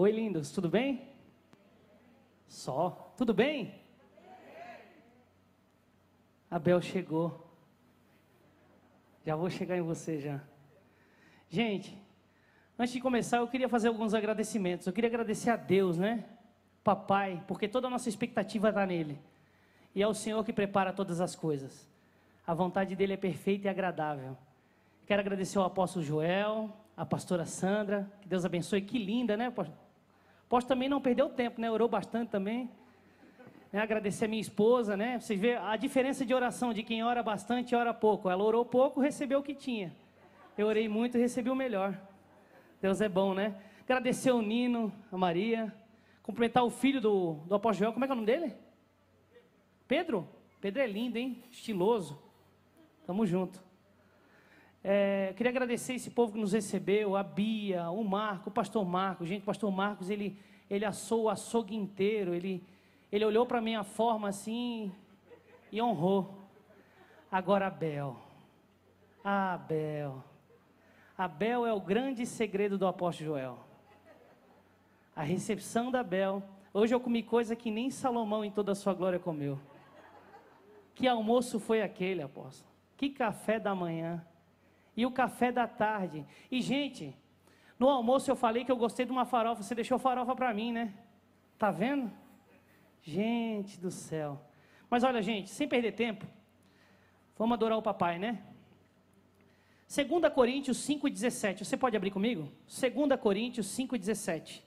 Oi, lindos, tudo bem? Só, tudo bem? Abel chegou. Já vou chegar em você já. Gente, antes de começar, eu queria fazer alguns agradecimentos. Eu queria agradecer a Deus, né? Papai, porque toda a nossa expectativa está nele. E é o Senhor que prepara todas as coisas. A vontade dele é perfeita e agradável. Quero agradecer ao apóstolo Joel, a pastora Sandra, que Deus abençoe. Que linda, né, apóstolo? Apóstolo também não perdeu tempo, né? Orou bastante também. Né? Agradecer a minha esposa, né? Vocês vê a diferença de oração de quem ora bastante e ora pouco. Ela orou pouco, recebeu o que tinha. Eu orei muito e recebi o melhor. Deus é bom, né? Agradecer o Nino, a Maria. Cumprimentar o filho do, do apóstolo Joel. Como é que é o nome dele? Pedro? Pedro é lindo, hein? Estiloso. Tamo junto. É, queria agradecer esse povo que nos recebeu, a Bia, o Marco, o pastor Marcos. Gente, o pastor Marcos, ele, ele assou o açougue inteiro. Ele, ele olhou para a minha forma assim e honrou. Agora Abel. Abel. Abel é o grande segredo do apóstolo Joel. A recepção da Abel. Hoje eu comi coisa que nem Salomão em toda a sua glória comeu. Que almoço foi aquele, apóstolo? Que café da manhã e o café da tarde. E, gente, no almoço eu falei que eu gostei de uma farofa, você deixou farofa para mim, né? Tá vendo? Gente do céu. Mas olha, gente, sem perder tempo, vamos adorar o papai, né? 2 Coríntios 5,17. Você pode abrir comigo? 2 Coríntios 5,17.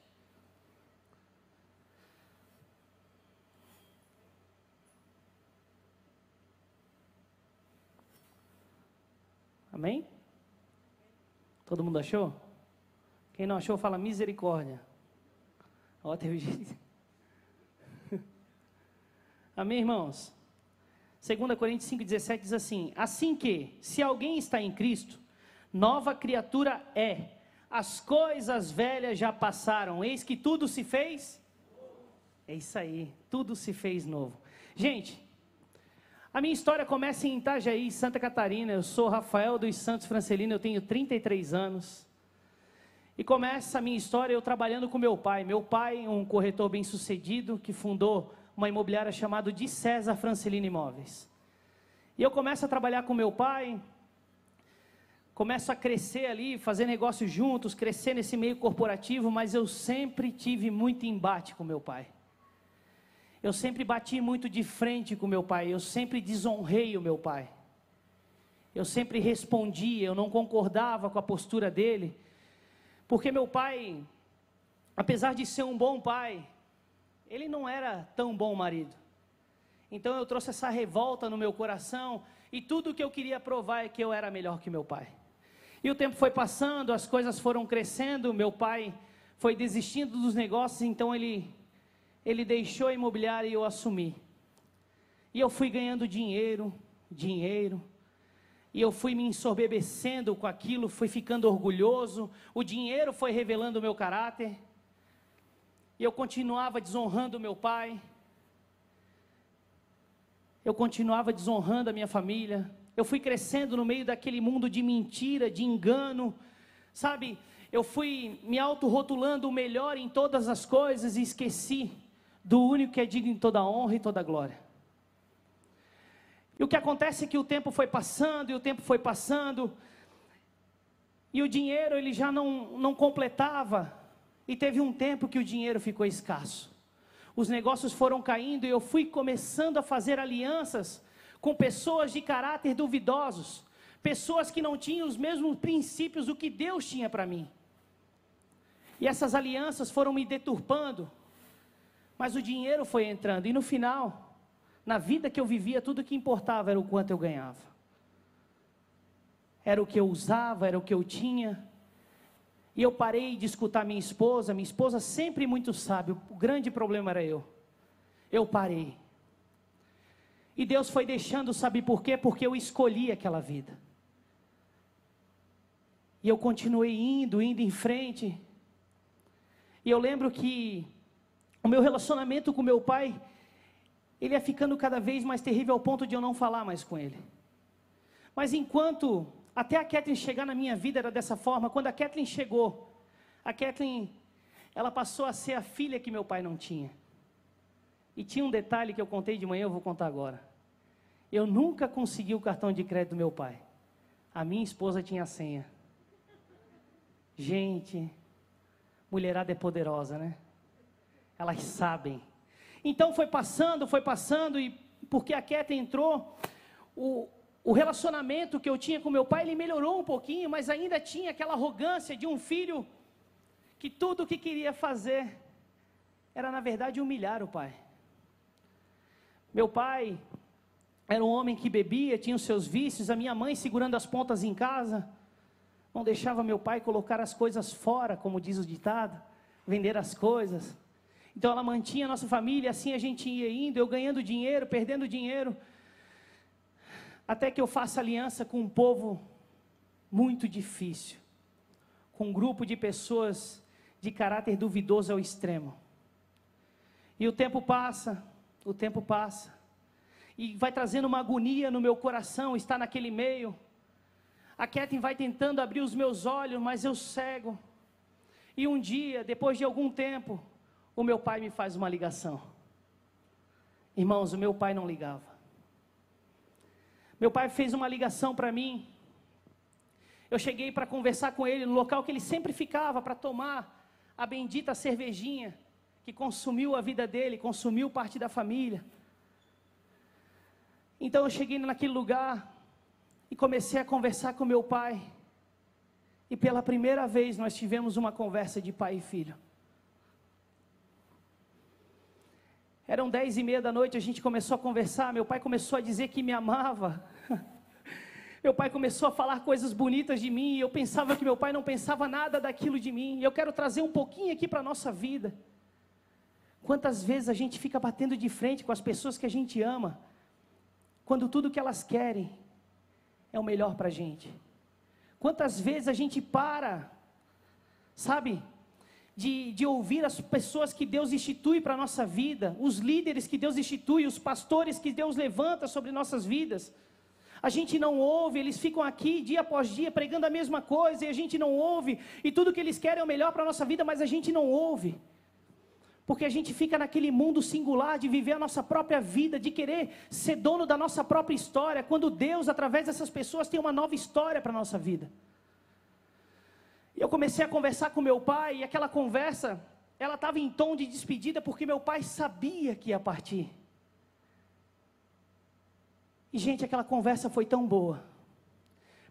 Amém? Todo mundo achou? Quem não achou, fala misericórdia. Ó, teve gente. Amém, irmãos? 2 Coríntios 5,17 diz assim: Assim que, se alguém está em Cristo, nova criatura é, as coisas velhas já passaram, eis que tudo se fez. É isso aí, tudo se fez novo. Gente, a minha história começa em Itajaí, Santa Catarina. Eu sou Rafael dos Santos Francelino, eu tenho 33 anos. E começa a minha história eu trabalhando com meu pai. Meu pai, um corretor bem-sucedido, que fundou uma imobiliária chamada de César Francelino Imóveis. E eu começo a trabalhar com meu pai, começo a crescer ali, fazer negócios juntos, crescer nesse meio corporativo, mas eu sempre tive muito embate com meu pai. Eu sempre bati muito de frente com meu pai, eu sempre desonrei o meu pai. Eu sempre respondia, eu não concordava com a postura dele, porque meu pai, apesar de ser um bom pai, ele não era tão bom marido. Então eu trouxe essa revolta no meu coração e tudo que eu queria provar é que eu era melhor que meu pai. E o tempo foi passando, as coisas foram crescendo, meu pai foi desistindo dos negócios, então ele ele deixou a imobiliária e eu assumi. E eu fui ganhando dinheiro, dinheiro. E eu fui me ensoberbecendo com aquilo, fui ficando orgulhoso. O dinheiro foi revelando o meu caráter. E eu continuava desonrando meu pai. Eu continuava desonrando a minha família. Eu fui crescendo no meio daquele mundo de mentira, de engano. Sabe, eu fui me autorrotulando o melhor em todas as coisas e esqueci do único que é digno de toda honra e toda glória. E o que acontece é que o tempo foi passando, e o tempo foi passando, e o dinheiro ele já não, não completava, e teve um tempo que o dinheiro ficou escasso. Os negócios foram caindo e eu fui começando a fazer alianças com pessoas de caráter duvidosos, pessoas que não tinham os mesmos princípios do que Deus tinha para mim. E essas alianças foram me deturpando, mas o dinheiro foi entrando, e no final, na vida que eu vivia, tudo que importava era o quanto eu ganhava. Era o que eu usava, era o que eu tinha. E eu parei de escutar minha esposa, minha esposa sempre muito sábia, o grande problema era eu. Eu parei. E Deus foi deixando, sabe por quê? Porque eu escolhi aquela vida. E eu continuei indo, indo em frente. E eu lembro que o meu relacionamento com meu pai, ele ia ficando cada vez mais terrível ao ponto de eu não falar mais com ele. Mas enquanto até a Kathleen chegar na minha vida era dessa forma, quando a Kathleen chegou, a Kathleen, ela passou a ser a filha que meu pai não tinha. E tinha um detalhe que eu contei de manhã, eu vou contar agora. Eu nunca consegui o cartão de crédito do meu pai. A minha esposa tinha a senha. Gente, mulherada é poderosa, né? Elas sabem. Então foi passando, foi passando, e porque a Keta entrou, o, o relacionamento que eu tinha com meu pai, ele melhorou um pouquinho, mas ainda tinha aquela arrogância de um filho que tudo o que queria fazer era, na verdade, humilhar o pai. Meu pai era um homem que bebia, tinha os seus vícios, a minha mãe segurando as pontas em casa, não deixava meu pai colocar as coisas fora, como diz o ditado, vender as coisas. Então ela mantinha a nossa família, assim a gente ia indo, eu ganhando dinheiro, perdendo dinheiro, até que eu faça aliança com um povo muito difícil, com um grupo de pessoas de caráter duvidoso ao extremo. E o tempo passa, o tempo passa, e vai trazendo uma agonia no meu coração estar naquele meio. A Ketin vai tentando abrir os meus olhos, mas eu cego. E um dia, depois de algum tempo, o meu pai me faz uma ligação. Irmãos, o meu pai não ligava. Meu pai fez uma ligação para mim. Eu cheguei para conversar com ele no local que ele sempre ficava para tomar a bendita cervejinha que consumiu a vida dele, consumiu parte da família. Então eu cheguei naquele lugar e comecei a conversar com meu pai. E pela primeira vez nós tivemos uma conversa de pai e filho. Eram dez e meia da noite, a gente começou a conversar. Meu pai começou a dizer que me amava. Meu pai começou a falar coisas bonitas de mim. E eu pensava que meu pai não pensava nada daquilo de mim. E eu quero trazer um pouquinho aqui para a nossa vida. Quantas vezes a gente fica batendo de frente com as pessoas que a gente ama, quando tudo que elas querem é o melhor para a gente? Quantas vezes a gente para, sabe, de, de ouvir as pessoas que Deus institui para a nossa vida, os líderes que Deus institui, os pastores que Deus levanta sobre nossas vidas. A gente não ouve, eles ficam aqui dia após dia pregando a mesma coisa e a gente não ouve, e tudo que eles querem é o melhor para a nossa vida, mas a gente não ouve. Porque a gente fica naquele mundo singular de viver a nossa própria vida, de querer ser dono da nossa própria história, quando Deus, através dessas pessoas, tem uma nova história para a nossa vida. E eu comecei a conversar com meu pai, e aquela conversa, ela estava em tom de despedida, porque meu pai sabia que ia partir. E, gente, aquela conversa foi tão boa.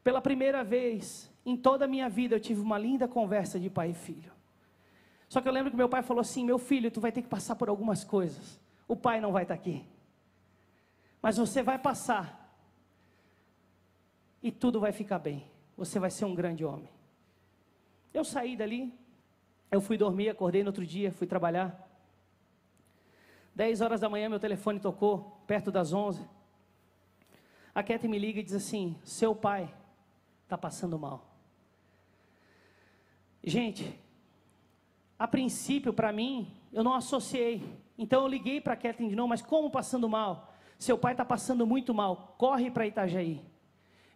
Pela primeira vez em toda a minha vida, eu tive uma linda conversa de pai e filho. Só que eu lembro que meu pai falou assim: Meu filho, tu vai ter que passar por algumas coisas. O pai não vai estar aqui. Mas você vai passar. E tudo vai ficar bem. Você vai ser um grande homem. Eu saí dali. Eu fui dormir, acordei no outro dia, fui trabalhar. Dez horas da manhã meu telefone tocou, perto das onze. A Kete me liga e diz assim: Seu pai está passando mal. Gente, a princípio, para mim, eu não associei. Então eu liguei para a Kathleen de novo, mas como passando mal? Seu pai está passando muito mal, corre para Itajaí.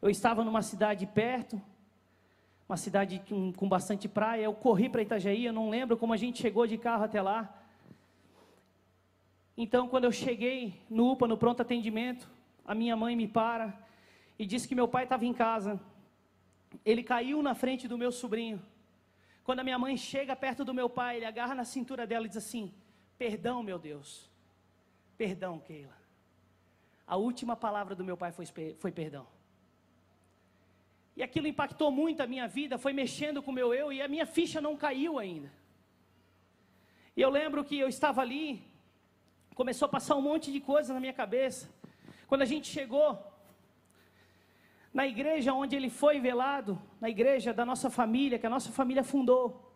Eu estava numa cidade perto, uma cidade com, bastante praia, eu corri para Itajaí, eu não lembro como a gente chegou de carro até lá. Então, quando eu cheguei no UPA, no pronto atendimento, a minha mãe me para e disse que meu pai estava em casa. Ele caiu na frente do meu sobrinho. Quando a minha mãe chega perto do meu pai, ele agarra na cintura dela e diz assim: Perdão, meu Deus. Perdão, Keila. A última palavra do meu pai foi, foi perdão. E aquilo impactou muito a minha vida, foi mexendo com o meu eu e a minha ficha não caiu ainda. E eu lembro que eu estava ali, começou a passar um monte de coisa na minha cabeça. Quando a gente chegou na igreja onde ele foi velado, na igreja da nossa família, que a nossa família fundou.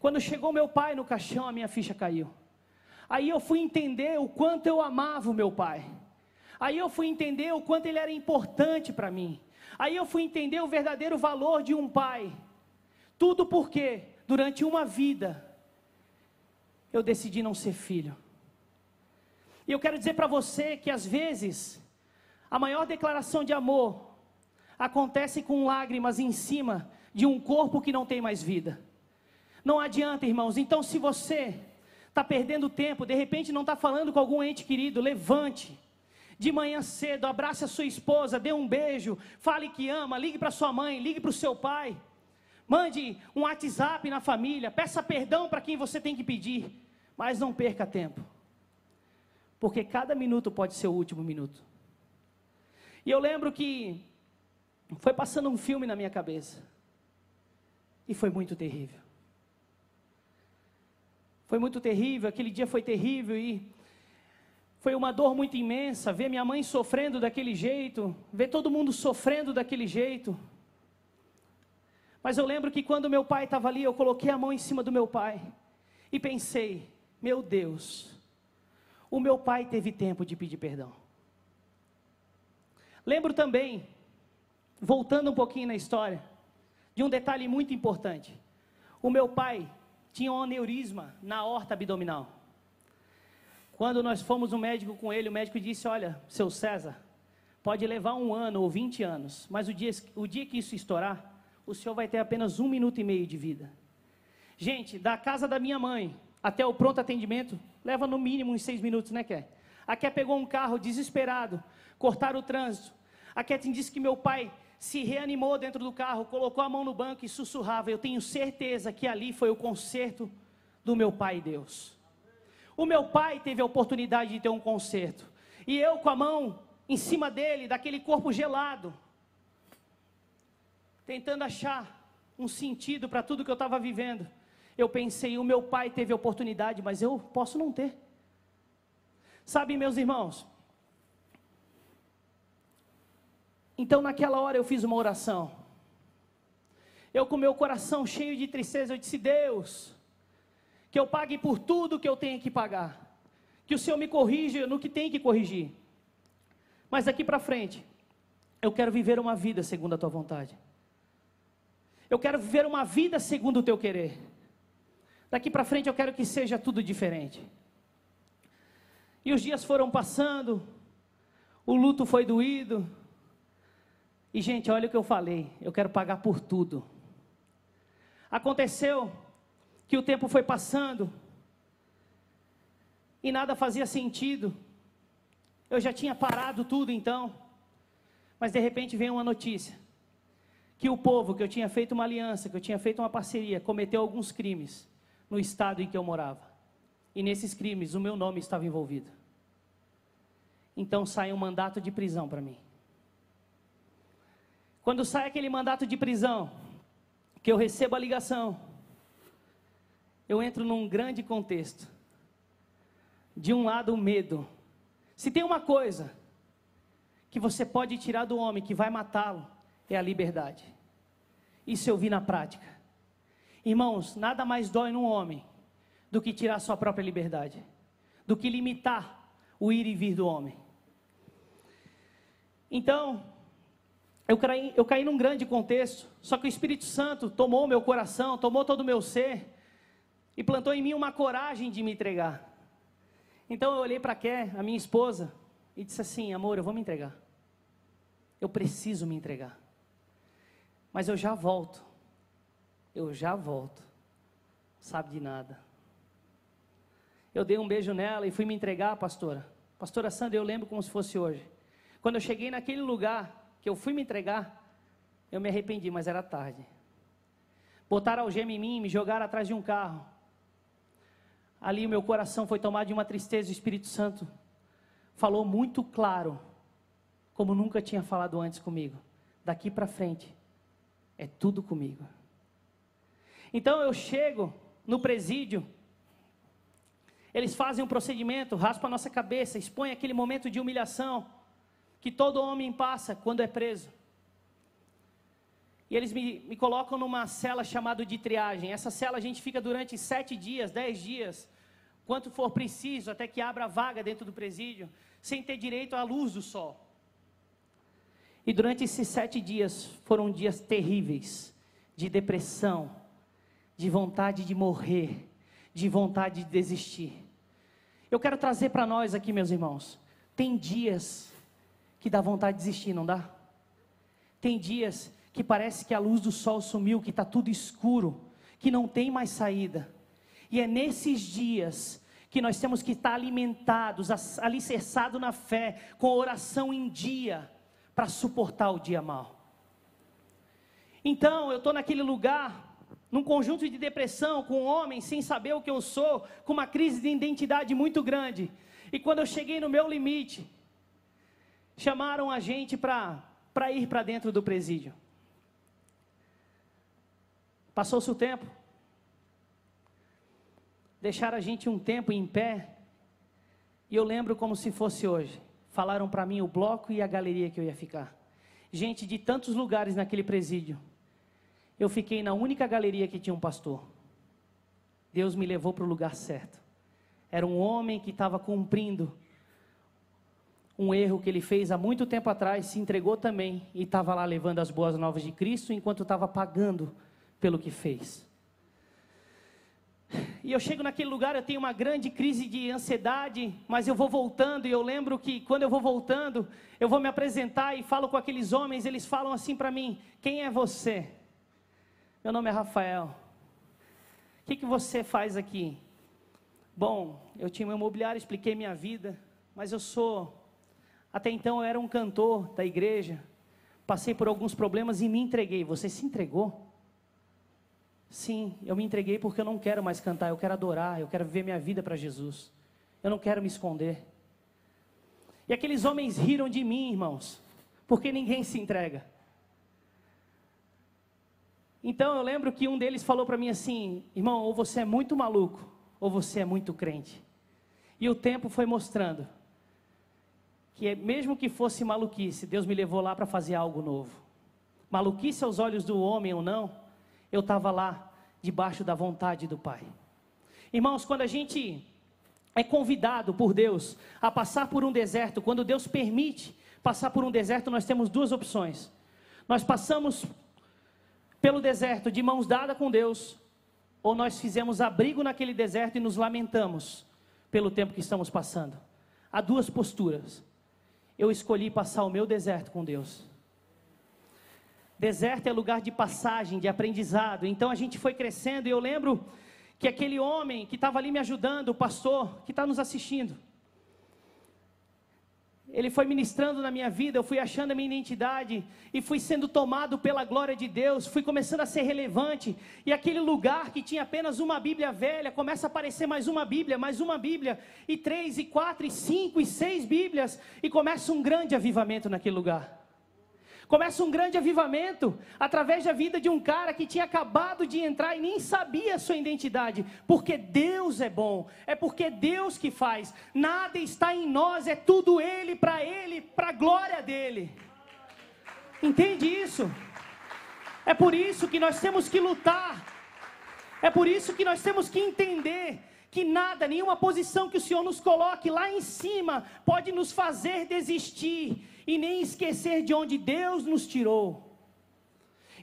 Quando chegou meu pai no caixão, a minha ficha caiu. Aí eu fui entender o quanto eu amava o meu pai. Aí eu fui entender o quanto ele era importante para mim. Aí eu fui entender o verdadeiro valor de um pai. Tudo porque, durante uma vida, eu decidi não ser filho. E eu quero dizer para você que às vezes a maior declaração de amor acontece com lágrimas em cima de um corpo que não tem mais vida. Não adianta, irmãos. Então, se você está perdendo tempo, de repente não está falando com algum ente querido, levante. De manhã cedo, abrace a sua esposa, dê um beijo, fale que ama, ligue para sua mãe, ligue para o seu pai. Mande um WhatsApp na família, peça perdão para quem você tem que pedir, mas não perca tempo. Porque cada minuto pode ser o último minuto. E eu lembro que foi passando um filme na minha cabeça. E foi muito terrível. Foi muito terrível, aquele dia foi terrível e foi uma dor muito imensa ver minha mãe sofrendo daquele jeito, ver todo mundo sofrendo daquele jeito. Mas eu lembro que quando meu pai estava ali, eu coloquei a mão em cima do meu pai e pensei: meu Deus, o meu pai teve tempo de pedir perdão. Lembro também, voltando um pouquinho na história, de um detalhe muito importante. O meu pai tinha um aneurisma na horta abdominal. Quando nós fomos no médico com ele, o médico disse: Olha, seu César, pode levar um ano ou 20 anos, mas o dia, o dia que isso estourar, o senhor vai ter apenas um minuto e meio de vida. Gente, da casa da minha mãe até o pronto atendimento, leva no mínimo uns seis minutos, né, Ké? A Ké pegou um carro desesperado, cortaram o trânsito. A Ketin disse que meu pai se reanimou dentro do carro, colocou a mão no banco e sussurrava. Eu tenho certeza que ali foi o concerto do meu pai Deus. O meu pai teve a oportunidade de ter um concerto. E eu com a mão em cima dele, daquele corpo gelado, tentando achar um sentido para tudo que eu estava vivendo. Eu pensei, o meu pai teve a oportunidade, mas eu posso não ter. Sabe, meus irmãos, Então, naquela hora, eu fiz uma oração. Eu, com meu coração cheio de tristeza, eu disse: Deus, que eu pague por tudo que eu tenho que pagar. Que o Senhor me corrija no que tem que corrigir. Mas daqui para frente, eu quero viver uma vida segundo a tua vontade. Eu quero viver uma vida segundo o teu querer. Daqui para frente eu quero que seja tudo diferente. E os dias foram passando, o luto foi doído, e, gente, olha o que eu falei: eu quero pagar por tudo. Aconteceu que o tempo foi passando e nada fazia sentido. Eu já tinha parado tudo então, mas de repente veio uma notícia que o povo que eu tinha feito uma aliança, que eu tinha feito uma parceria, cometeu alguns crimes no estado em que eu morava. E nesses crimes o meu nome estava envolvido. Então sai um mandato de prisão para mim. Quando sai aquele mandato de prisão, que eu recebo a ligação, eu entro num grande contexto. De um lado, o medo. Se tem uma coisa que você pode tirar do homem que vai matá-lo, é a liberdade. Isso eu vi na prática. Irmãos, nada mais dói num homem do que tirar sua própria liberdade, do que limitar o ir e vir do homem. Então, eu caí, eu caí num grande contexto, só que o Espírito Santo tomou meu coração, tomou todo o meu ser e plantou em mim uma coragem de me entregar. Então eu olhei para Ké, a minha esposa, e disse assim: Amor, eu vou me entregar. Eu preciso me entregar. Mas eu já volto. Eu já volto. Sabe de nada. Eu dei um beijo nela e fui me entregar, pastora. Pastora Sandra, eu lembro como se fosse hoje. Quando eu cheguei naquele lugar, que eu fui me entregar, eu me arrependi, mas era tarde. Botaram algema em mim, me jogaram atrás de um carro. Ali o meu coração foi tomado de uma tristeza, o Espírito Santo falou muito claro, como nunca tinha falado antes comigo. Daqui para frente, é tudo comigo. Então eu chego no presídio, eles fazem um procedimento, raspam a nossa cabeça, expõem aquele momento de humilhação que todo homem passa quando é preso. E eles me, me colocam numa cela chamada de triagem. Essa cela a gente fica durante sete dias, dez dias, quanto for preciso, até que abra vaga dentro do presídio, sem ter direito à luz do sol. E durante esses sete dias foram dias terríveis, de depressão, de vontade de morrer, de vontade de desistir. Eu quero trazer para nós aqui, meus irmãos, tem dias que dá vontade de desistir, não dá? Tem dias que parece que a luz do sol sumiu, que está tudo escuro, que não tem mais saída. E é nesses dias que nós temos que estar alimentados, alicerçados na fé, com oração em dia, para suportar o dia mal. Então, eu estou naquele lugar, num conjunto de depressão, com um homem sem saber o que eu sou, com uma crise de identidade muito grande. E quando eu cheguei no meu limite, chamaram a gente para ir para dentro do presídio. Passou-se o tempo, deixaram a gente um tempo em pé, e eu lembro como se fosse hoje. Falaram para mim o bloco e a galeria que eu ia ficar. Gente de tantos lugares naquele presídio. Eu fiquei na única galeria que tinha um pastor. Deus me levou para o lugar certo. Era um homem que estava cumprindo um erro que ele fez há muito tempo atrás, se entregou também e estava lá levando as boas novas de Cristo enquanto estava pagando pelo que fez. E eu chego naquele lugar, eu tenho uma grande crise de ansiedade, mas eu vou voltando e eu lembro que quando eu vou voltando, eu vou me apresentar e falo com aqueles homens, eles falam assim para mim: Quem é você? Meu nome é Rafael. O que, que você faz aqui? Bom, eu tinha uma imobiliária, expliquei minha vida, mas eu sou. Até então eu era um cantor da igreja, passei por alguns problemas e me entreguei. Você se entregou? Sim, eu me entreguei porque eu não quero mais cantar, eu quero adorar, eu quero viver minha vida para Jesus. Eu não quero me esconder. E aqueles homens riram de mim, irmãos, porque ninguém se entrega. Então eu lembro que um deles falou para mim assim: irmão, ou você é muito maluco, ou você é muito crente. E o tempo foi mostrando que, mesmo que fosse maluquice, Deus me levou lá para fazer algo novo. Maluquice aos olhos do homem ou não, eu estava lá, debaixo da vontade do Pai. Irmãos, quando a gente é convidado por Deus a passar por um deserto, quando Deus permite passar por um deserto, nós temos duas opções. Nós passamos pelo deserto de mãos dadas com Deus, ou nós fizemos abrigo naquele deserto e nos lamentamos pelo tempo que estamos passando. Há duas posturas. Eu escolhi passar o meu deserto com Deus. Deserto é lugar de passagem, de aprendizado. Então a gente foi crescendo e eu lembro que aquele homem que estava ali me ajudando, o pastor, que está nos assistindo, ele foi ministrando na minha vida, eu fui achando a minha identidade e fui sendo tomado pela glória de Deus, fui começando a ser relevante. E aquele lugar que tinha apenas uma Bíblia velha, começa a aparecer mais uma Bíblia, mais uma Bíblia, e três, e quatro, e cinco, e seis Bíblias, e começa um grande avivamento naquele lugar. Começa um grande avivamento através da vida de um cara que tinha acabado de entrar e nem sabia a sua identidade, porque Deus é bom, é porque Deus que faz, nada está em nós, é tudo Ele, para Ele, para a glória dEle. Entende isso? É por isso que nós temos que lutar, é por isso que nós temos que entender que nada, nenhuma posição que o Senhor nos coloque lá em cima pode nos fazer desistir e nem esquecer de onde Deus nos tirou.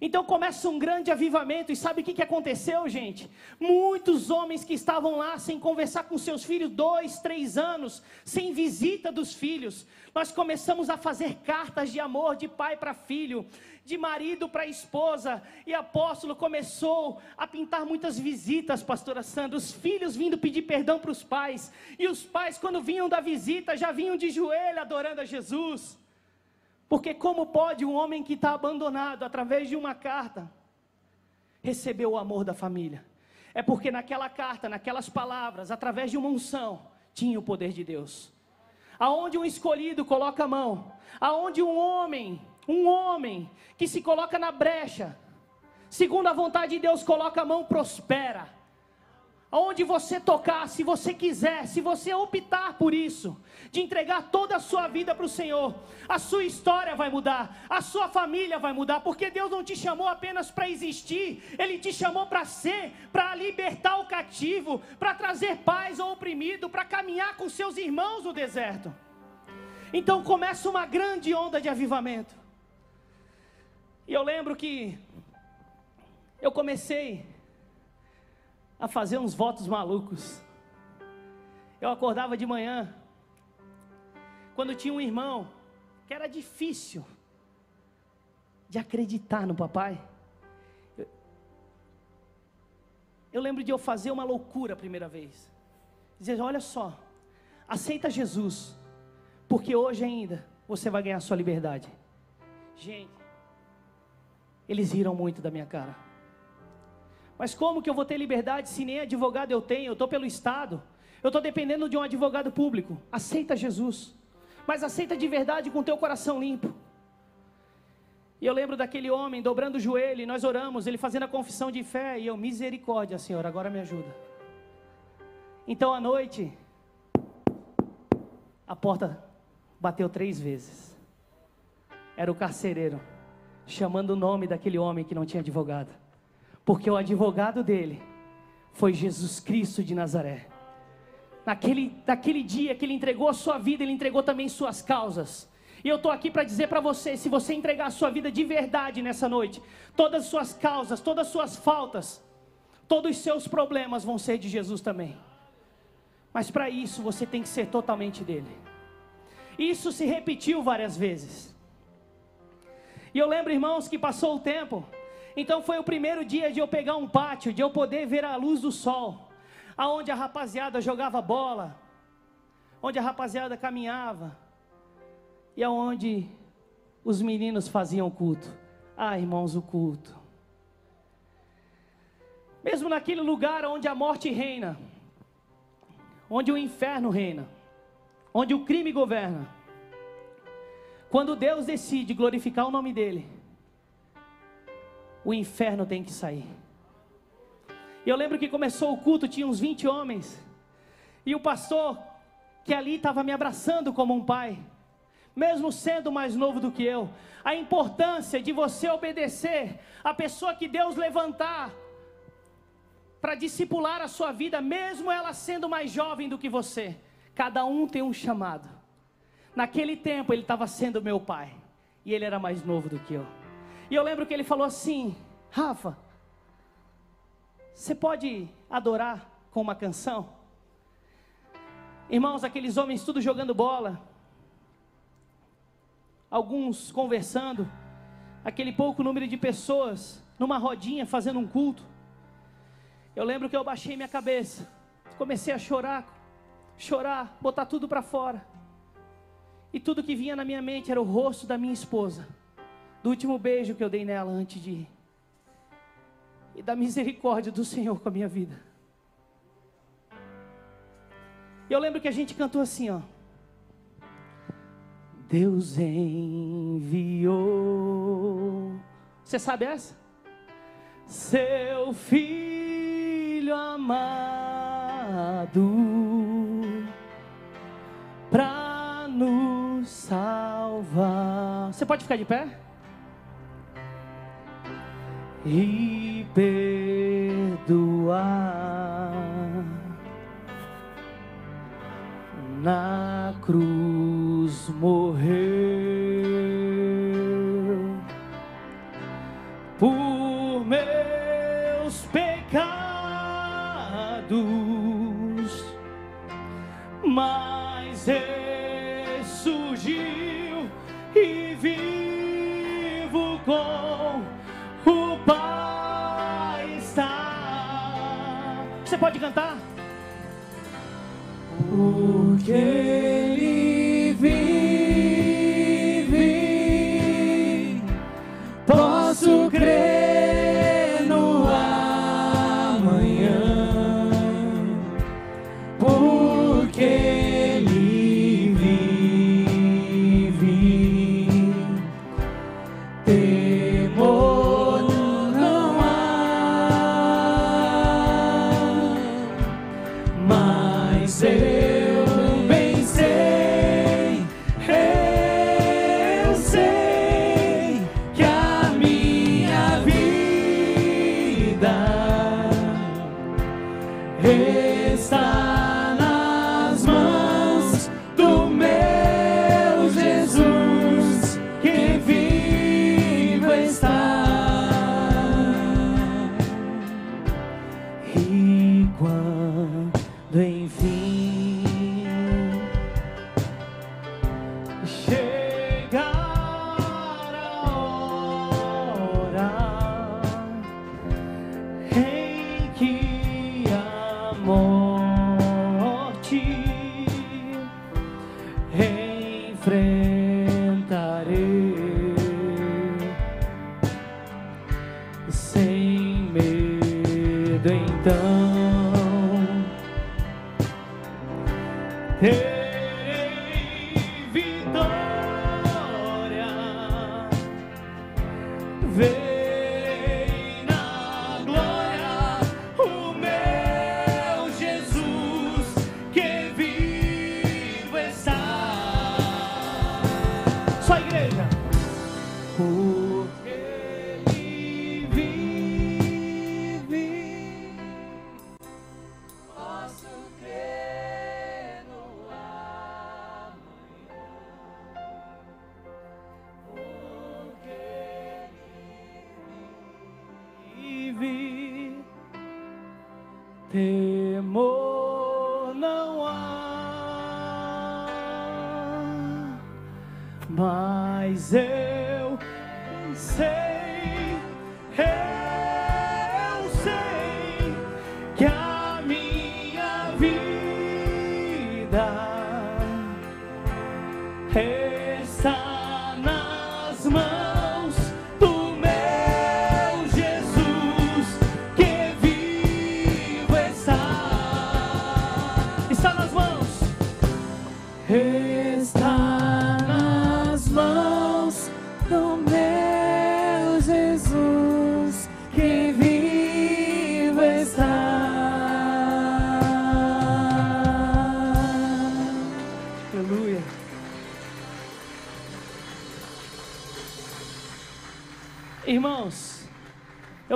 Então começa um grande avivamento, e sabe o que, que aconteceu, gente? Muitos homens que estavam lá sem conversar com seus filhos, dois, três anos, sem visita dos filhos, nós começamos a fazer cartas de amor de pai para filho, de marido para esposa, e apóstolo começou a pintar muitas visitas, pastora Sandra, os filhos vindo pedir perdão para os pais, e os pais, quando vinham da visita, já vinham de joelho adorando a Jesus. Porque como pode um homem que está abandonado através de uma carta receber o amor da família? É porque naquela carta, naquelas palavras, através de uma unção, tinha o poder de Deus. Aonde um escolhido coloca a mão, aonde um homem, um homem que se coloca na brecha, segundo a vontade de Deus, coloca a mão, prospera aonde você tocar, se você quiser, se você optar por isso, de entregar toda a sua vida para o Senhor, a sua história vai mudar, a sua família vai mudar, porque Deus não te chamou apenas para existir, Ele te chamou para ser, para libertar o cativo, para trazer paz ao oprimido, para caminhar com seus irmãos no deserto. Então começa uma grande onda de avivamento. E eu lembro que eu comecei a fazer uns votos malucos. Eu acordava de manhã, quando tinha um irmão que era difícil de acreditar no papai. eu lembro de eu fazer uma loucura a primeira vez. Dizer, olha só, aceita Jesus, porque hoje ainda você vai ganhar sua liberdade. Gente, eles riram muito da minha cara. Mas como que eu vou ter liberdade se nem advogado eu tenho? Eu estou pelo Estado. Eu estou dependendo de um advogado público. Aceita Jesus. Mas aceita de verdade com teu coração limpo. E eu lembro daquele homem dobrando o joelho, e nós oramos, ele fazendo a confissão de fé, e eu, misericórdia, Senhor, agora me ajuda. Então à noite, a porta bateu três vezes. Era o carcereiro, chamando o nome daquele homem que não tinha advogado. Porque o advogado dele foi Jesus Cristo de Nazaré. Naquele, naquele dia que ele entregou a sua vida, ele entregou também suas causas. E eu estou aqui para dizer para você: se você entregar a sua vida de verdade nessa noite, todas as suas causas, todas as suas faltas, todos os seus problemas vão ser de Jesus também. Mas para isso você tem que ser totalmente dele. Isso se repetiu várias vezes. E eu lembro, irmãos, que passou o tempo. Então foi o primeiro dia de eu pegar um pátio, de eu poder ver a luz do sol, aonde a rapaziada jogava bola, onde a rapaziada caminhava, e aonde os meninos faziam culto. Ah, irmãos, o culto. Mesmo naquele lugar onde a morte reina, onde o inferno reina, onde o crime governa, quando Deus decide glorificar o nome dEle, o inferno tem que sair. E eu lembro que começou o culto, tinha uns 20 homens, e o pastor, que ali estava me abraçando como um pai, mesmo sendo mais novo do que eu, a importância de você obedecer a pessoa que Deus levantar para discipular a sua vida, mesmo ela sendo mais jovem do que você. Cada um tem um chamado. Naquele tempo ele estava sendo meu pai, e ele era mais novo do que eu. E eu lembro que ele falou assim: Rafa, você pode adorar com uma canção? Irmãos, aqueles homens tudo jogando bola, alguns conversando, aquele pouco número de pessoas numa rodinha fazendo um culto. Eu lembro que eu baixei minha cabeça, comecei a chorar, chorar, botar tudo para fora. E tudo que vinha na minha mente era o rosto da minha esposa, do último beijo que eu dei nela antes de ir, e da misericórdia do Senhor com a minha vida. E eu lembro que a gente cantou assim, ó. Deus enviou. Você sabe essa? Seu filho amado para nos salvar. Você pode ficar de pé? E perdoar. Na cruz morreu pode cantar? Porque Ele vive, posso crer no amanhã. Porque Ele vive,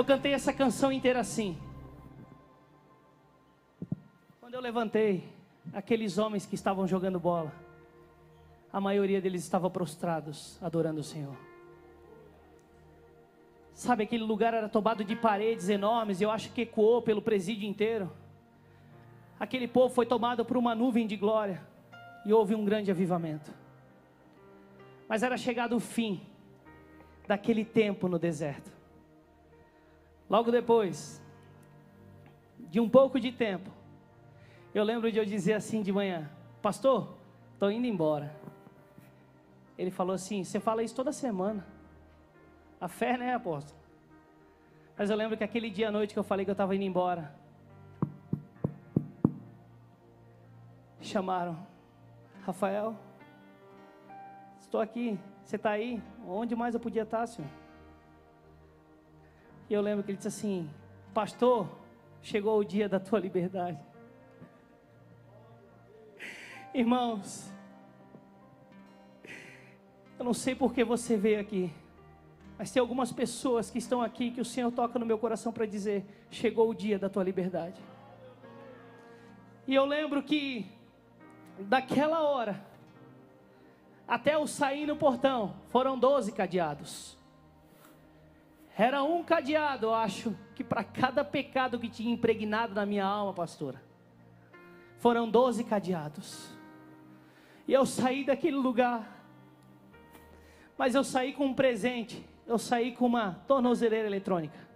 cantei essa canção inteira assim. Quando eu levantei, aqueles homens que estavam jogando bola, a maioria deles estava prostrados, adorando o Senhor. Sabe, aquele lugar era tomado de paredes enormes, eu acho que ecoou pelo presídio inteiro. Aquele povo foi tomado por uma nuvem de glória e houve um grande avivamento. Mas era chegado o fim daquele tempo no deserto. Logo depois de um pouco de tempo, eu lembro de eu dizer assim de manhã: Pastor, estou indo embora. Ele falou assim: Você fala isso toda semana. A fé, né, apóstolo? Mas eu lembro que aquele dia à noite que eu falei que eu estava indo embora, chamaram: Rafael, estou aqui. Você está aí? Onde mais eu podia estar, senhor? E eu lembro que ele disse assim: Pastor, chegou o dia da tua liberdade. Irmãos, eu não sei por que você veio aqui, mas tem algumas pessoas que estão aqui que o Senhor toca no meu coração para dizer: chegou o dia da tua liberdade. E eu lembro que daquela hora até eu sair no portão foram doze cadeados. Era um cadeado, eu acho, que para cada pecado que tinha impregnado na minha alma, pastora, foram doze cadeados. E eu saí daquele lugar, mas eu saí com um presente, eu saí com uma tornozeleira eletrônica.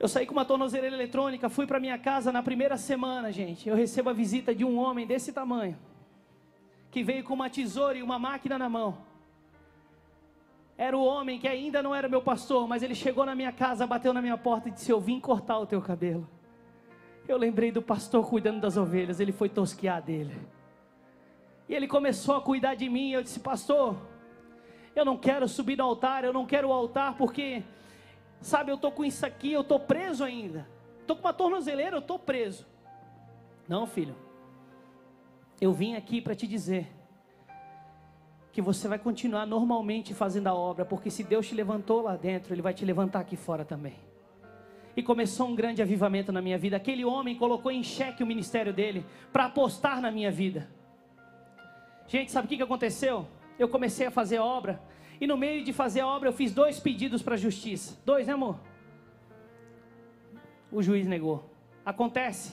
Eu saí com uma tornozeleira eletrônica, fui para minha casa na primeira semana, gente. Eu recebo a visita de um homem desse tamanho, que veio com uma tesoura e uma máquina na mão era o homem que ainda não era meu pastor, mas ele chegou na minha casa, bateu na minha porta e disse: Eu vim cortar o teu cabelo. Eu lembrei do pastor cuidando das ovelhas, ele foi tosquear dele. E ele começou a cuidar de mim. Eu disse: Pastor, eu não quero subir no altar, eu não quero o altar porque, sabe, eu estou com isso aqui, eu estou preso ainda. Estou com uma tornozeleira, eu estou preso. Não, filho, eu vim aqui para te dizer que você vai continuar normalmente fazendo a obra, porque se Deus te levantou lá dentro, Ele vai te levantar aqui fora também. E começou um grande avivamento na minha vida. Aquele homem colocou em xeque o ministério dele para apostar na minha vida. Gente, sabe o que aconteceu? Eu comecei a fazer a obra, e no meio de fazer a obra, eu fiz dois pedidos para a justiça. Dois, né, amor? O juiz negou. Acontece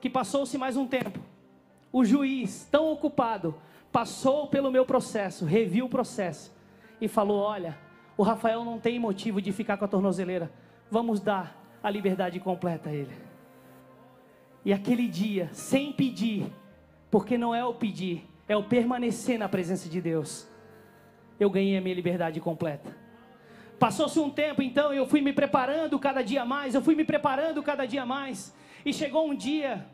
que passou-se mais um tempo. O juiz, tão ocupado, passou pelo meu processo, reviu o processo e falou: Olha, o Rafael não tem motivo de ficar com a tornozeleira, vamos dar a liberdade completa a ele. E aquele dia, sem pedir, porque não é o pedir, é o permanecer na presença de Deus, eu ganhei a minha liberdade completa. Passou-se um tempo então, eu fui me preparando cada dia mais, eu fui me preparando cada dia mais, e chegou um dia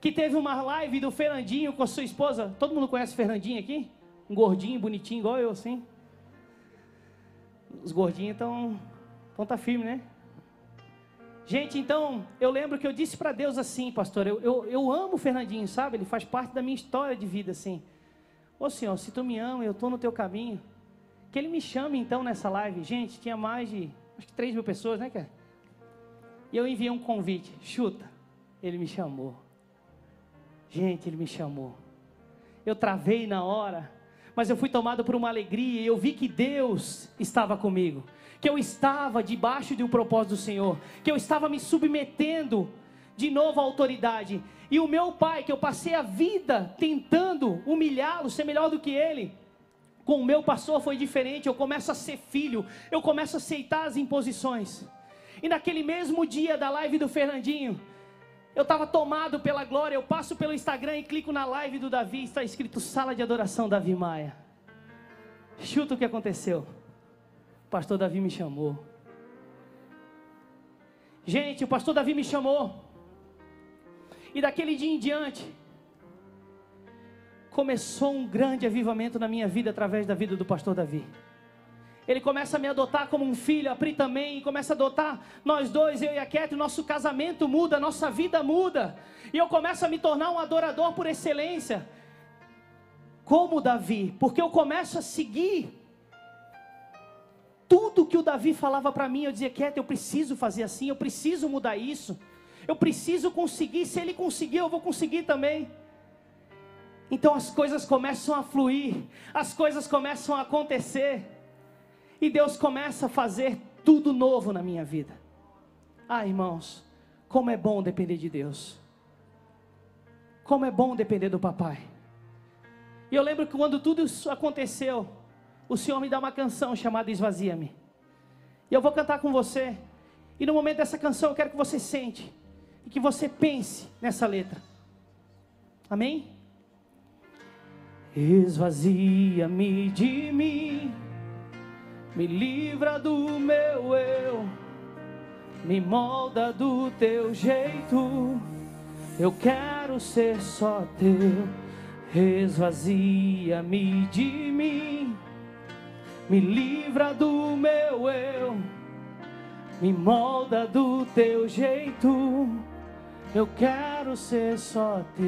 que teve uma live do Fernandinho com a sua esposa. Todo mundo conhece o Fernandinho aqui? Um gordinho, bonitinho, igual eu, assim. Os gordinhos estão ponta firme, né? Gente, então, eu lembro que eu disse para Deus assim, pastor, eu, eu, eu amo o Fernandinho, sabe? Ele faz parte da minha história de vida, assim. Ô Senhor, se tu me ama, eu estou no teu caminho. Que ele me chame então nessa live. Gente, tinha mais de, acho que 3 mil pessoas, né, cara? E eu enviei um convite. Chuta. Ele me chamou. Gente, ele me chamou. Eu travei na hora, mas eu fui tomado por uma alegria e eu vi que Deus estava comigo. Que eu estava debaixo de um propósito do Senhor. Que eu estava me submetendo de novo à autoridade. E o meu pai, que eu passei a vida tentando humilhá-lo, ser melhor do que ele, com o meu pastor foi diferente. Eu começo a ser filho, eu começo a aceitar as imposições. E naquele mesmo dia da live do Fernandinho, eu estava tomado pela glória. Eu passo pelo Instagram e clico na live do Davi, está escrito Sala de Adoração Davi Maia. Chuta o que aconteceu. O pastor Davi me chamou. Gente, o pastor Davi me chamou. E daquele dia em diante, começou um grande avivamento na minha vida através da vida do pastor Davi. Ele começa a me adotar como um filho, a Pri também, começa a adotar nós dois, eu e a Ketty, nosso casamento muda, nossa vida muda. E eu começo a me tornar um adorador por excelência. Como Davi, porque eu começo a seguir tudo que o Davi falava para mim, eu dizia, Ketty, eu preciso fazer assim, eu preciso mudar isso. Eu preciso conseguir, se ele conseguir, eu vou conseguir também. Então as coisas começam a fluir, as coisas começam a acontecer, e Deus começa a fazer tudo novo na minha vida. Ah, irmãos, como é bom depender de Deus, como é bom depender do papai. E eu lembro que quando tudo isso aconteceu, o Senhor me dá uma canção chamada Esvazia-me. E eu vou cantar com você. E no momento dessa canção eu quero que você sente e que você pense nessa letra. Amém? Esvazia-me de mim, me livra do meu eu, me molda do teu jeito. Eu quero ser só teu. Esvazia-me de mim, me livra do meu eu, me molda do teu jeito. Eu quero ser só teu.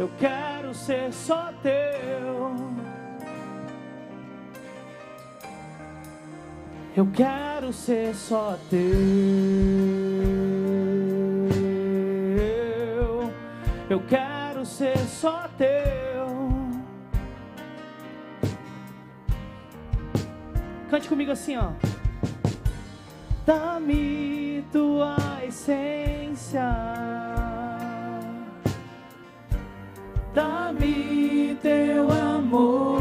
Eu quero ser só teu. Eu quero ser só teu. Eu quero ser só teu. Cante comigo assim, ó. Dá-me tua essência, teu amor,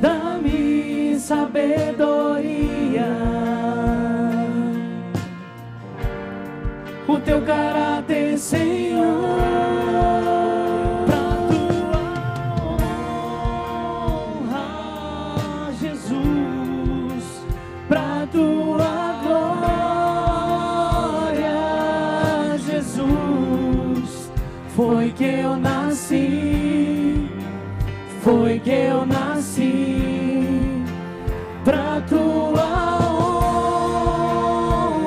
dá-me sabedoria, o teu caráter, Senhor. Que eu nasci, foi que eu nasci pra tua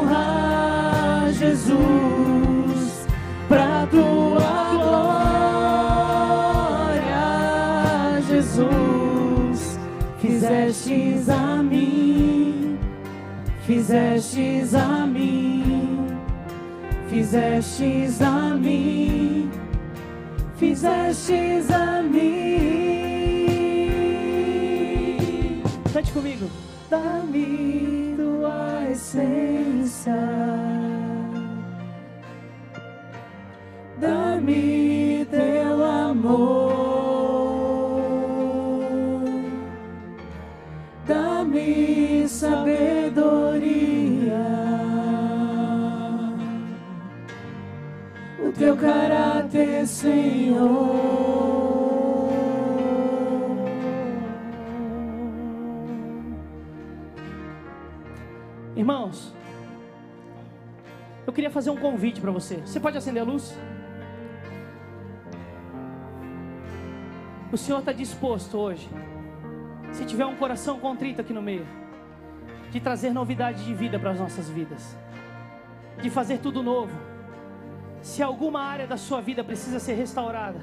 honra, Jesus, pra tua glória, Jesus. Fizestes a mim, fizestes a mim, fizestes a mim fizestes a mim. Cante comigo. Dá-me tua essência. Dá-me teu amor. Senhor. Irmãos, eu queria fazer um convite para você. Você pode acender a luz? O Senhor está disposto hoje, se tiver um coração contrito aqui no meio, de trazer novidade de vida para as nossas vidas, de fazer tudo novo. Se alguma área da sua vida precisa ser restaurada,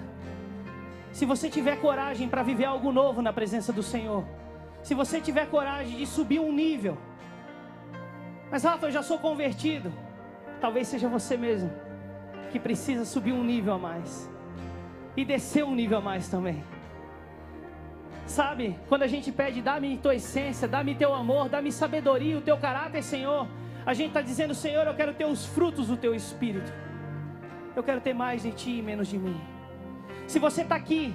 se você tiver coragem para viver algo novo na presença do Senhor, se você tiver coragem de subir um nível, mas Rafa, eu já sou convertido. Talvez seja você mesmo que precisa subir um nível a mais e descer um nível a mais também. Sabe, quando a gente pede, dá-me tua essência, dá-me teu amor, dá-me sabedoria, o teu caráter, Senhor, a gente está dizendo, Senhor, eu quero ter os frutos do teu espírito. Eu quero ter mais de ti e menos de mim. Se você está aqui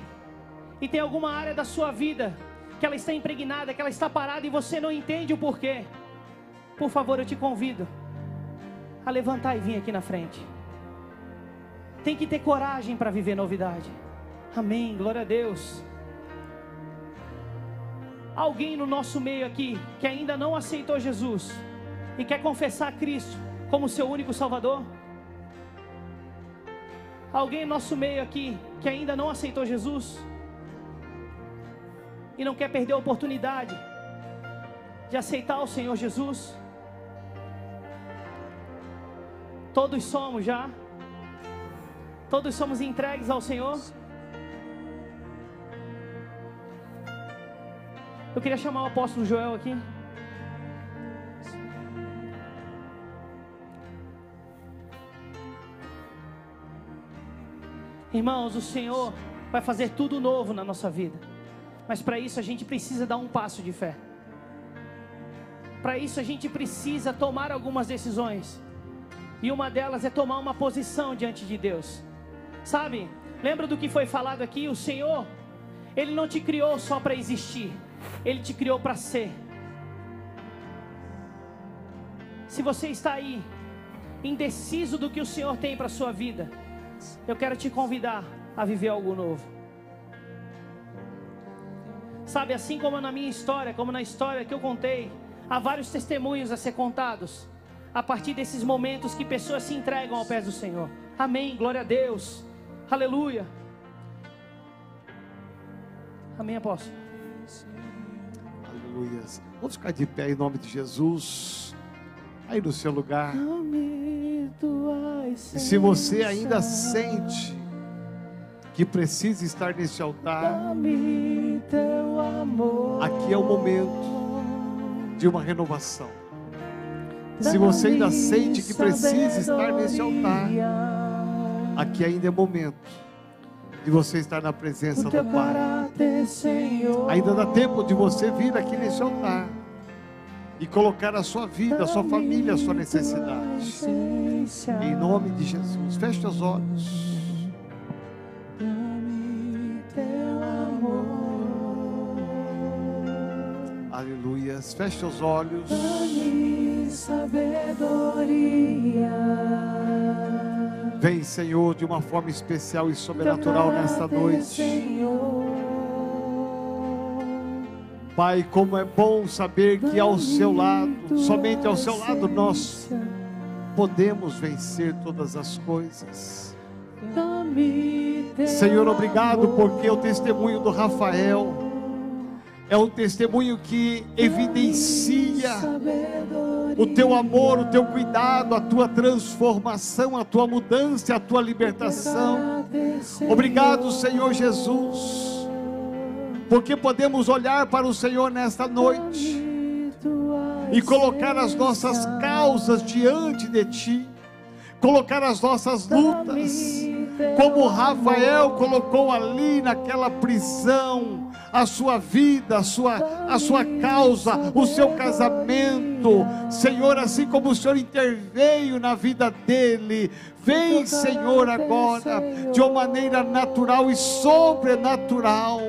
e tem alguma área da sua vida que ela está impregnada, que ela está parada e você não entende o porquê, por favor, eu te convido a levantar e vir aqui na frente. Tem que ter coragem para viver novidade. Amém. Glória a Deus. Alguém no nosso meio aqui que ainda não aceitou Jesus e quer confessar Cristo como seu único Salvador? Alguém no nosso meio aqui que ainda não aceitou Jesus e não quer perder a oportunidade de aceitar o Senhor Jesus? Todos somos já. Todos somos entregues ao Senhor. Eu queria chamar o apóstolo Joel aqui. Irmãos, o Senhor vai fazer tudo novo na nossa vida. Mas para isso a gente precisa dar um passo de fé. Para isso a gente precisa tomar algumas decisões. E uma delas é tomar uma posição diante de Deus. Sabe? Lembra do que foi falado aqui? O Senhor, Ele não te criou só para existir, Ele te criou para ser. Se você está aí, indeciso do que o Senhor tem para a sua vida, eu quero te convidar a viver algo novo. Sabe, assim como na minha história, como na história que eu contei, há vários testemunhos a ser contados a partir desses momentos que pessoas se entregam ao pé do Senhor. Amém. Glória a Deus. Aleluia. Amém, apóstolo. Aleluia. Vamos ficar de pé em nome de Jesus. Aí no seu lugar. E se você ainda sente que precisa estar nesse altar, aqui é o momento de uma renovação. Se você ainda sente que precisa estar nesse altar, aqui ainda é momento de você estar na presença do Pai. Ainda dá tempo de você vir aqui nesse altar e colocar a sua vida, a sua família, a sua necessidade. Em nome de Jesus. Feche os olhos. Aleluias. Feche os olhos. Vem, Senhor, de uma forma especial e sobrenatural nesta noite. Pai, como é bom saber que ao seu lado, somente ao seu lado, nós podemos vencer todas as coisas. Senhor, obrigado porque o testemunho do Rafael é um testemunho que evidencia o teu amor, o teu cuidado, a tua transformação, a tua mudança, a tua libertação. Obrigado, Senhor Jesus, porque podemos olhar para o Senhor nesta noite e colocar as nossas causas diante de Ti, colocar as nossas lutas, como Rafael colocou ali naquela prisão a sua vida, a sua, a sua causa, o seu casamento. Senhor, assim como o Senhor interveio na vida dele, vem, Senhor, agora, de uma maneira natural e sobrenatural.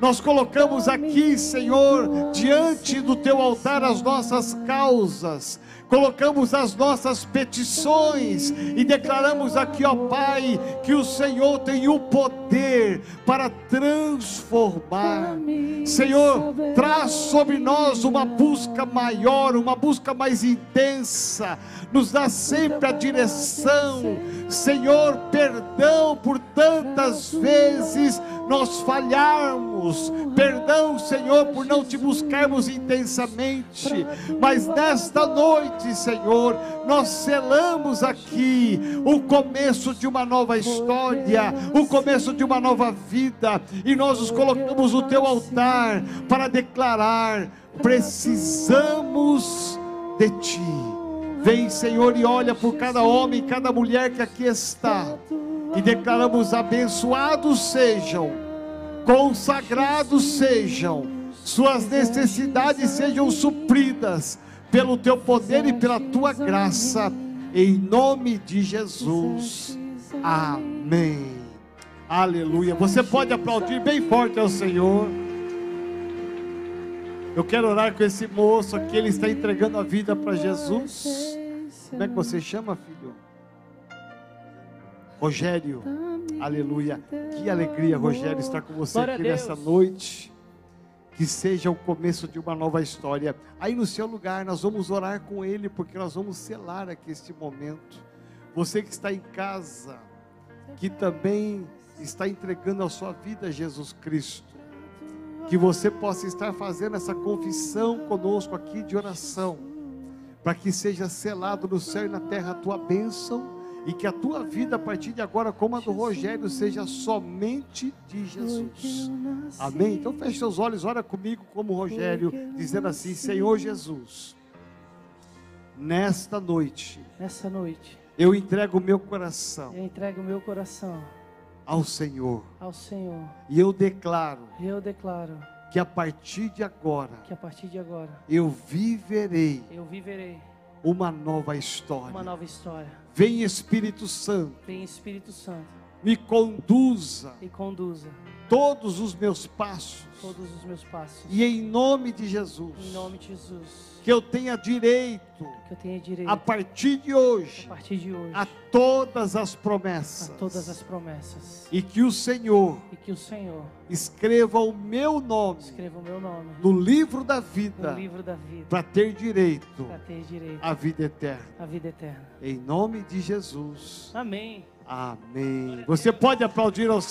Nós colocamos aqui, Senhor, diante do teu altar as nossas causas, colocamos as nossas petições e declaramos aqui, ó Pai, que o Senhor tem o poder para transformar. Senhor, traz sobre nós uma busca maior, uma busca mais intensa, nos dá sempre a direção. Senhor, perdão por tantas vezes nós falharmos, perdão, Senhor, por não te buscarmos intensamente, mas nesta noite, Senhor, nós selamos aqui o começo de uma nova história, o começo de uma nova vida, e nós nos colocamos no teu altar para declarar: precisamos de ti. Vem, Senhor, e olha por cada homem, cada mulher que aqui está. E declaramos: abençoados sejam, consagrados sejam, suas necessidades sejam supridas pelo teu poder e pela tua graça, em nome de Jesus. Amém. Aleluia. Você pode aplaudir bem forte ao Senhor. Eu quero orar com esse moço aqui, ele está entregando a vida para Jesus. Como é que você chama, filho? Rogério. Aleluia. Que alegria, Rogério, estar com você Glória aqui nessa noite. Que seja o começo de uma nova história. Aí no seu lugar, nós vamos orar com ele, porque nós vamos selar aqui este momento. Você que está em casa, que também está entregando a sua vida a Jesus Cristo que você possa estar fazendo essa confissão conosco aqui de oração, para que seja selado no céu e na terra a tua bênção e que a tua vida a partir de agora, como a do Rogério, seja somente de Jesus. Amém? Então feche seus olhos, ora comigo como Rogério, dizendo assim: Senhor Jesus, nesta noite Nessa noite, eu entrego o meu coração eu entrego o meu coração ao Senhor ao Senhor. e eu declaro eu declaro que a partir de agora que a partir de agora eu viverei eu viverei uma nova história. uma nova história. Vem Espírito Santo, Vem Espírito Santo. Me conduza. E conduza todos os meus passos todos os meus passos. e em nome de Jesus, Em nome de Jesus, que eu tenha direito que eu tenha direito a partir de hoje a partir de hoje a todas as a promessas todas as promessas. e que o Senhor E que o Senhor escreva o meu nome escreva o meu nome no livro da no vida livro da vida para ter direito para ter direito à vida eterna. à vida eterna. Em nome de Jesus. Amém. Amém. Você pode aplaudir ao Senhor.